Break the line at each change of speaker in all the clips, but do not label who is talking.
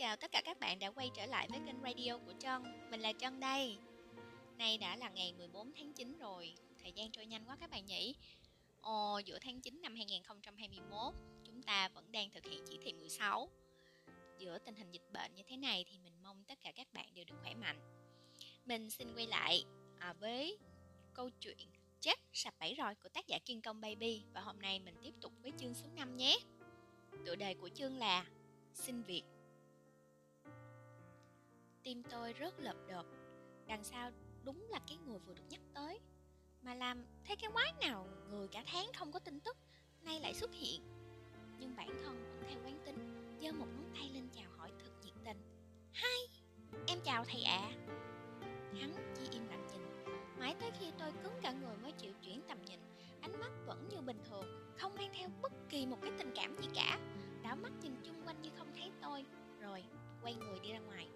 chào tất cả các bạn đã quay trở lại với kênh radio của Trân. Mình là Trân đây. Nay đã là ngày 14 tháng 9 rồi. Thời gian trôi nhanh quá các bạn nhỉ. Ồ, giữa tháng 9 năm 2021 Chúng ta vẫn đang thực hiện chỉ thị 16 Giữa tình hình dịch bệnh như thế này Thì mình mong tất cả các bạn đều được khỏe mạnh. Mình xin quay lại à, với câu chuyện Chết sập bẫy rồi của tác giả Kiên Công Baby. Và hôm nay mình tiếp tục với chương số 5 nhé. Tựa đề của chương là Xin việc. Tim tôi rất lợp đợp Đằng sau đúng là cái người vừa được nhắc tới. Mà làm thế cái quái nào người cả tháng không có tin tức Nay lại xuất hiện. Nhưng bản thân vẫn theo quán tính giơ một ngón tay lên chào hỏi thật nhiệt tình. Hai, em chào thầy ạ. À. Hắn chỉ im lặng nhìn. Mãi tới khi tôi cứng cả người mới chịu chuyển tầm nhìn Ánh mắt vẫn như bình thường Không mang theo bất kỳ một cái tình cảm gì cả. Đảo mắt nhìn chung quanh như không thấy tôi Rồi quay người đi ra ngoài.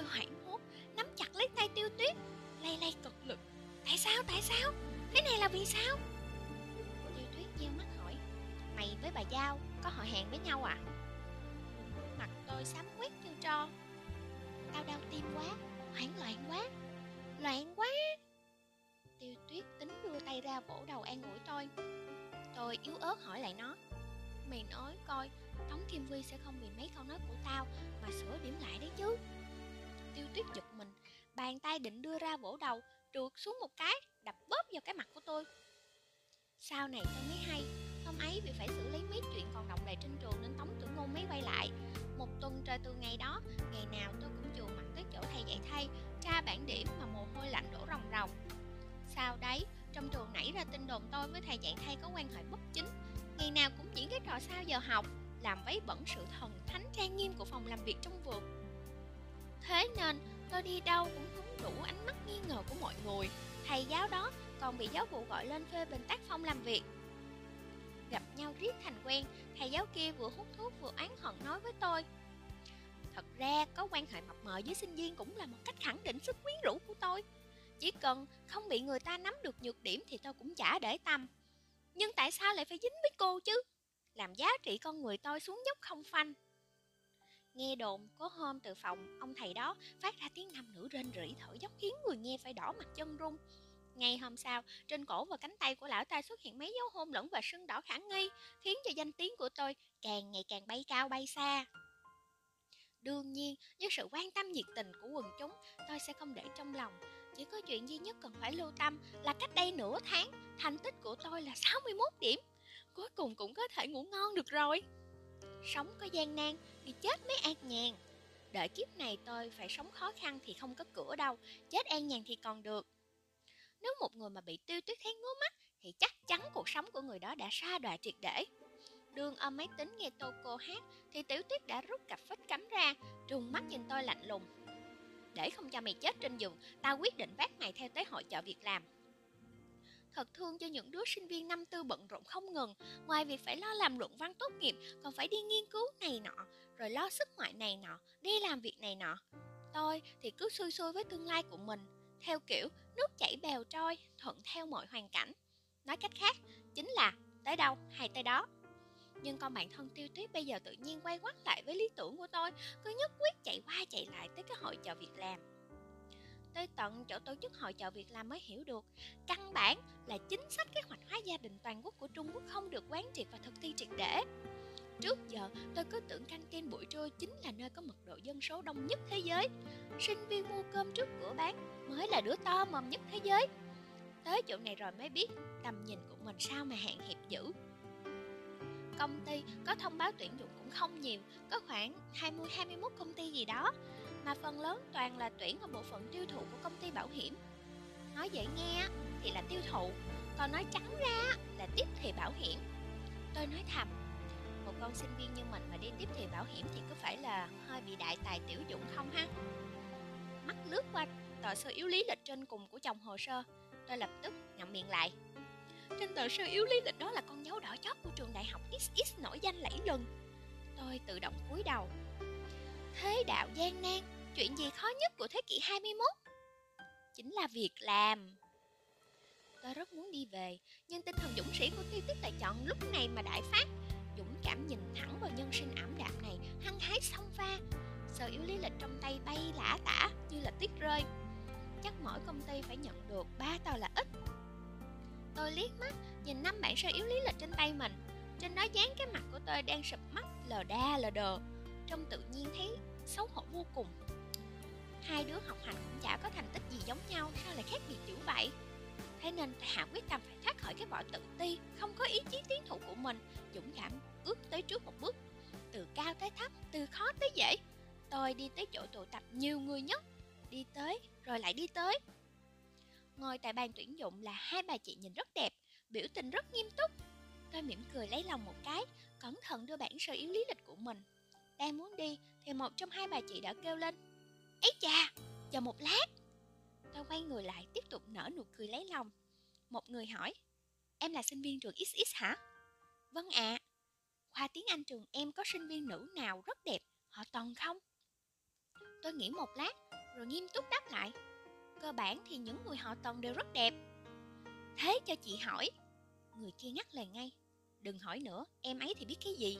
Tôi hoảng hốt, Nắm chặt lấy tay tiêu tuyết, Lay lay cực lực. Tại sao tại sao? Thế này là vì sao? Tiêu tuyết nheo mắt hỏi. Mày với bà Giao có họ hàng với nhau à? Mặt tôi xám quét như tro. Tao đau tim quá, Hoảng loạn quá Loạn quá. Tiêu tuyết tính đưa tay ra vỗ đầu an ủi tôi. Tôi yếu ớt hỏi lại nó. Mày nói coi, Tống Kim Vi sẽ không vì mấy câu nói của tao. Bàn tay định đưa ra vỗ đầu, Trượt xuống một cái, Đập bóp vào cái mặt của tôi. Sau này tôi mới hay, Hôm ấy vì phải xử lý mấy chuyện còn động lại trên trường Nên Tống Tử Ngôn mới quay lại. Một tuần trời từ ngày đó, Ngày nào tôi cũng chùa mặt tới chỗ thầy dạy thay, Tra bản điểm mà mồ hôi lạnh đổ ròng ròng. Sau đấy, Trong trường nảy ra tin đồn tôi với thầy dạy thay có quan hệ bất chính. Ngày nào cũng diễn cái trò sao giờ học, Làm vấy bẩn sự thần thánh trang nghiêm của phòng làm việc trong vườn. Thế nên tôi đi đâu cũng hứng đủ ánh mắt nghi ngờ của mọi người. Thầy giáo đó còn bị giáo vụ gọi lên phê bình tác phong làm việc. Gặp nhau riết thành quen, Thầy giáo kia vừa hút thuốc vừa oán hận nói với tôi. Thật ra có quan hệ mập mờ với sinh viên cũng là một cách khẳng định sức quyến rũ của tôi. Chỉ cần không bị người ta nắm được nhược điểm thì tôi cũng chả để tâm. Nhưng tại sao lại phải dính với cô chứ? Làm giá trị con người tôi xuống dốc không phanh. Nghe đồn, có hôm từ phòng, ông thầy đó phát ra tiếng nam nữ rên rỉ thở dốc khiến người nghe phải đỏ mặt chân run. Ngày hôm sau, trên cổ và cánh tay của lão ta xuất hiện mấy dấu hôn lẫn và sưng đỏ khả nghi, khiến cho danh tiếng của tôi càng ngày càng bay cao bay xa. Đương nhiên, với sự quan tâm nhiệt tình của quần chúng, tôi sẽ không để trong lòng. Chỉ có chuyện duy nhất cần phải lưu tâm là cách đây nửa tháng, thành tích của tôi là 61 điểm. Cuối cùng cũng có thể ngủ ngon được rồi. Sống có gian nan thì chết mới an nhàn. Đợi kiếp này tôi phải sống khó khăn thì không có cửa đâu, Chết an nhàn thì còn được. Nếu một người mà bị tiêu tuyết thấy ngứa mắt Thì chắc chắn cuộc sống của người đó đã xa đọa triệt để. Đường âm máy tính nghe tô cô hát Thì tiểu tuyết đã rút cặp phích cắm ra Trùng mắt nhìn tôi lạnh lùng. Để không cho mày chết trên giường, Tao quyết định vác mày theo tới hội chợ việc làm. Thật thương cho những đứa sinh viên năm tư bận rộn không ngừng. Ngoài việc phải lo làm luận văn tốt nghiệp, Còn phải đi nghiên cứu này nọ, Rồi lo sức ngoại này nọ, Đi làm việc này nọ. Tôi thì cứ xui xui với tương lai của mình, Theo kiểu nước chảy bèo trôi, Thuận theo mọi hoàn cảnh. Nói cách khác, Chính là tới đâu hay tới đó. Nhưng con bạn thân tiêu tuyết bây giờ tự nhiên quay quắt lại với lý tưởng của tôi, Cứ nhất quyết chạy qua chạy lại tới cái hội chợ việc làm tới tận chỗ tổ chức hội chợ việc làm mới hiểu được căn bản là chính sách kế hoạch hóa gia đình toàn quốc của Trung Quốc không được quán triệt và thực thi triệt để. Trước giờ, tôi cứ tưởng căng tin buổi trưa chính là nơi có mật độ dân số đông nhất thế giới. Sinh viên mua cơm trước cửa bán mới là đứa to mầm nhất thế giới. Tới chỗ này rồi mới biết tầm nhìn của mình sao mà hạn hẹp dữ. Công ty có thông báo tuyển dụng cũng không nhiều, có khoảng 20-21 công ty gì đó mà phần lớn toàn là tuyển ở bộ phận tiêu thụ của công ty bảo hiểm. Nói dễ nghe thì là tiêu thụ, còn nói trắng ra là tiếp thị bảo hiểm. Tôi nói thầm, một con sinh viên như mình mà đi tiếp thị bảo hiểm thì có phải là hơi bị đại tài tiểu dụng không ha? Mắt lướt qua tờ sơ yếu lý lịch trên cùng của chồng hồ sơ, tôi lập tức ngậm miệng lại. Trên tờ sơ yếu lý lịch đó là con dấu đỏ chót của trường đại học XX nổi danh lẫy lừng. Tôi tự động cúi đầu, Thế đạo gian nan, chuyện gì khó nhất của thế kỷ 21? Chính là việc làm. Tôi rất muốn đi về, nhưng tinh thần dũng sĩ của Tiêu Tiết lại chọn lúc này mà đại phát. Dũng cảm nhìn thẳng vào nhân sinh ảm đạm này, hăng hái xông pha Sờ yếu lý lịch trong tay bay lả tả như là tuyết rơi Chắc mỗi công ty phải nhận được ba tờ là ít Tôi liếc mắt nhìn năm bản sơ yếu lý lịch trên tay mình Trên đó dán cái mặt của tôi đang sụp mắt lờ đa lờ đờ Trông tự nhiên thấy xấu hổ vô cùng. Hai đứa học hành cũng chả có thành tích gì giống nhau Sao lại khác biệt dữ vậy. Thế nên Hạ quyết tâm phải thoát khỏi cái vỏ tự ti Không có ý chí tiến thủ của mình Dũng cảm ước tới trước một bước. Từ cao tới thấp, từ khó tới dễ. Tôi đi tới chỗ tụ tập nhiều người nhất. Đi tới, rồi lại đi tới. Ngồi tại bàn tuyển dụng là hai bà chị nhìn rất đẹp Biểu tình rất nghiêm túc. Tôi mỉm cười lấy lòng một cái Cẩn thận đưa bản sơ yếu lý lịch của mình. Đang muốn đi Thì một trong hai bà chị đã kêu lên ấy chà, chờ một lát Tôi quay người lại tiếp tục nở nụ cười lấy lòng Một người hỏi Em là sinh viên trường XX hả? Vâng ạ à. Khoa tiếng Anh trường em có sinh viên nữ nào rất đẹp Họ toàn không? Tôi nghĩ một lát Rồi nghiêm túc đáp lại Cơ bản thì những người họ toàn đều rất đẹp Thế cho chị hỏi Người kia ngắt lời ngay Đừng hỏi nữa, em ấy thì biết cái gì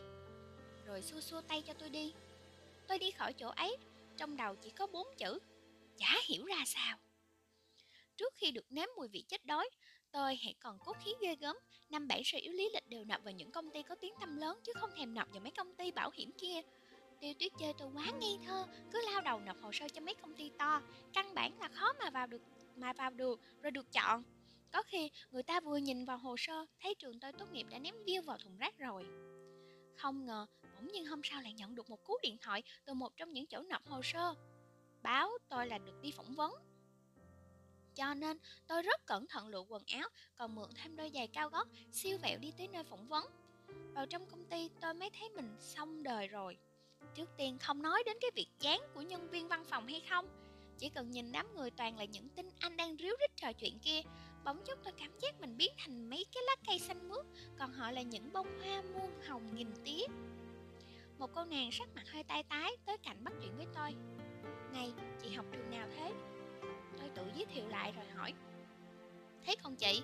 rồi xua xua tay cho tôi đi. Tôi đi khỏi chỗ ấy, Trong đầu chỉ có bốn chữ, Chả hiểu ra sao. Trước khi được nếm mùi vị chết đói, Tôi hãy còn cốt khí ghê gớm Năm bảy sơ yếu lý lịch đều nộp vào những công ty có tiếng tăm lớn Chứ không thèm nộp vào mấy công ty bảo hiểm kia. Tiêu tuyết chơi tôi quá ngây thơ, Cứ lao đầu nộp hồ sơ cho mấy công ty to. Căn bản là khó mà vào được, Mà vào được, rồi được chọn. Có khi người ta vừa nhìn vào hồ sơ, Thấy trường tôi tốt nghiệp đã ném view vào thùng rác rồi. Không ngờ bỗng nhiên hôm sau lại nhận được một cú điện thoại Từ một trong những chỗ nộp hồ sơ. Báo tôi là được đi phỏng vấn. Cho nên, tôi rất cẩn thận lựa quần áo, Còn mượn thêm đôi giày cao gót, Siêu vẹo đi tới nơi phỏng vấn. Vào trong công ty, tôi mới thấy mình xong đời rồi. Trước tiên không nói đến cái việc chán của nhân viên văn phòng hay không. Chỉ cần nhìn đám người toàn là những tin anh đang ríu rít trò chuyện kia, Bỗng chốc tôi cảm giác mình biến thành mấy cái lá cây xanh mướt, Còn họ là những bông hoa muôn hồng nghìn tía. Một cô nàng sắc mặt hơi tai tái tới cạnh bắt chuyện với tôi. Này, chị học trường nào thế? Tôi tự giới thiệu lại rồi hỏi. Thế còn chị?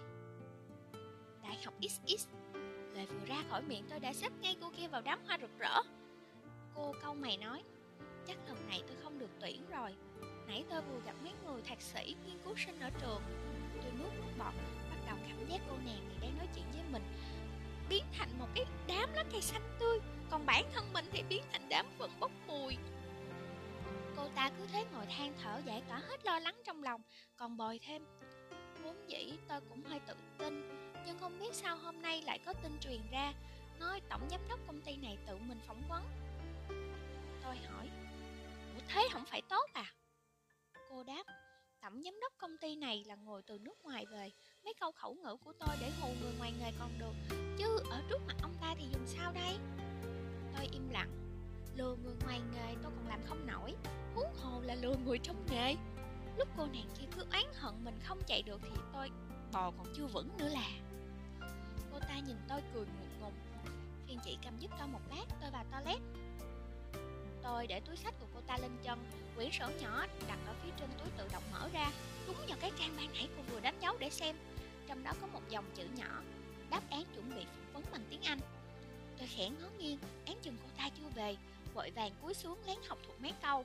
Đại học XX Lời vừa ra khỏi miệng tôi đã xếp ngay cô kia vào đám hoa rực rỡ. Cô câu mày nói Chắc lần này tôi không được tuyển rồi. Nãy tôi vừa gặp mấy người thạc sĩ nghiên cứu sinh ở trường. Tôi nuốt nước bọt Bắt đầu cảm giác cô nàng này đang nói chuyện với mình. Biến thành một cái đám lá cây xanh tươi. Còn bản thân mình thì biến thành đám vẫn bốc mùi. Cô ta cứ thế ngồi than thở giải tỏa hết lo lắng trong lòng, Còn bồi thêm Muốn dĩ tôi cũng hơi tự tin, Nhưng không biết sao hôm nay lại có tin truyền ra, Nói tổng giám đốc công ty này tự mình phỏng vấn. Tôi hỏi, Ủa thế không phải tốt à? Cô đáp Tổng giám đốc công ty này là ngồi từ nước ngoài về. Mấy câu khẩu ngữ của tôi để hù người ngoài nghề còn được. Chứ ở trước mặt ông ta thì dùng sao đây? Tôi im lặng. Lừa người ngoài nghề tôi còn làm không nổi. Huống hồ là lừa người trong nghề. Lúc cô nàng kia cứ oán hận mình không chạy được Thì tôi bò còn chưa vững nữa là. Cô ta nhìn tôi cười ngượng ngùng. Phiền chị cầm giúp tôi một lát, Tôi vào toilet. Tôi để túi sách của cô ta lên chân, Quyển sổ nhỏ đặt ở phía trên túi tự động mở ra, Đúng vào cái trang ban nãy cô vừa đánh dấu để xem. Trong đó có một dòng chữ nhỏ, Đáp án chuẩn bị phỏng vấn bằng tiếng Anh. Tôi khẽ ngó nghiêng, Án chừng cô ta chưa về, Vội vàng cúi xuống lén học thuộc mấy câu.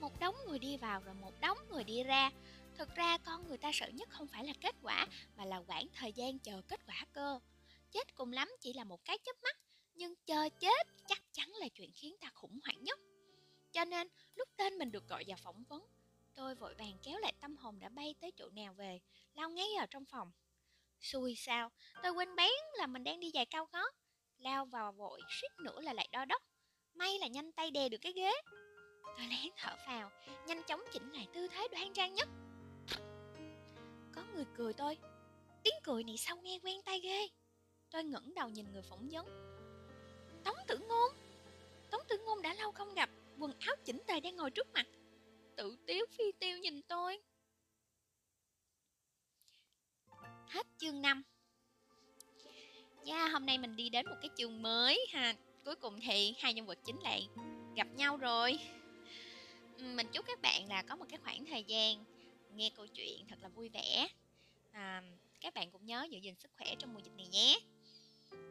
Một đống người đi vào rồi một đống người đi ra. Thực ra con người ta sợ nhất không phải là kết quả, Mà là quãng thời gian chờ kết quả cơ. Chết cùng lắm chỉ là một cái chớp mắt. Nhưng chờ chết chắc chắn là chuyện khiến ta khủng hoảng nhất. Cho nên, lúc tên mình được gọi vào phỏng vấn, Tôi vội vàng kéo lại tâm hồn đã bay tới chỗ nào về, Lao ngay ở trong phòng. Xui sao, Tôi quên bén là mình đang đi giày cao gót, Lao vào vội suýt nữa là lại đo đốc. May là nhanh tay đè được cái ghế. Tôi lén thở phào, Nhanh chóng chỉnh lại tư thế đoan trang nhất. Có người cười tôi. Tiếng cười này sao nghe quen tai ghê? Tôi ngẩng đầu nhìn người phỏng vấn. Tống tử ngôn. Tống tử ngôn đã lâu không gặp Quần áo chỉnh tề đang ngồi trước mặt. Tự tiếu phi tiêu nhìn tôi. Hết chương 5 Yeah, hôm nay mình đi đến một cái chương mới ha. Cuối cùng thì hai nhân vật chính lại gặp nhau rồi. Mình chúc các bạn là có một cái khoảng thời gian nghe câu chuyện thật là vui vẻ. À, Các bạn cũng nhớ giữ gìn sức khỏe trong mùa dịch này nhé.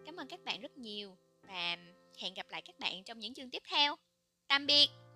Cảm ơn các bạn rất nhiều và hẹn gặp lại các bạn trong những chương tiếp theo. Tạm biệt!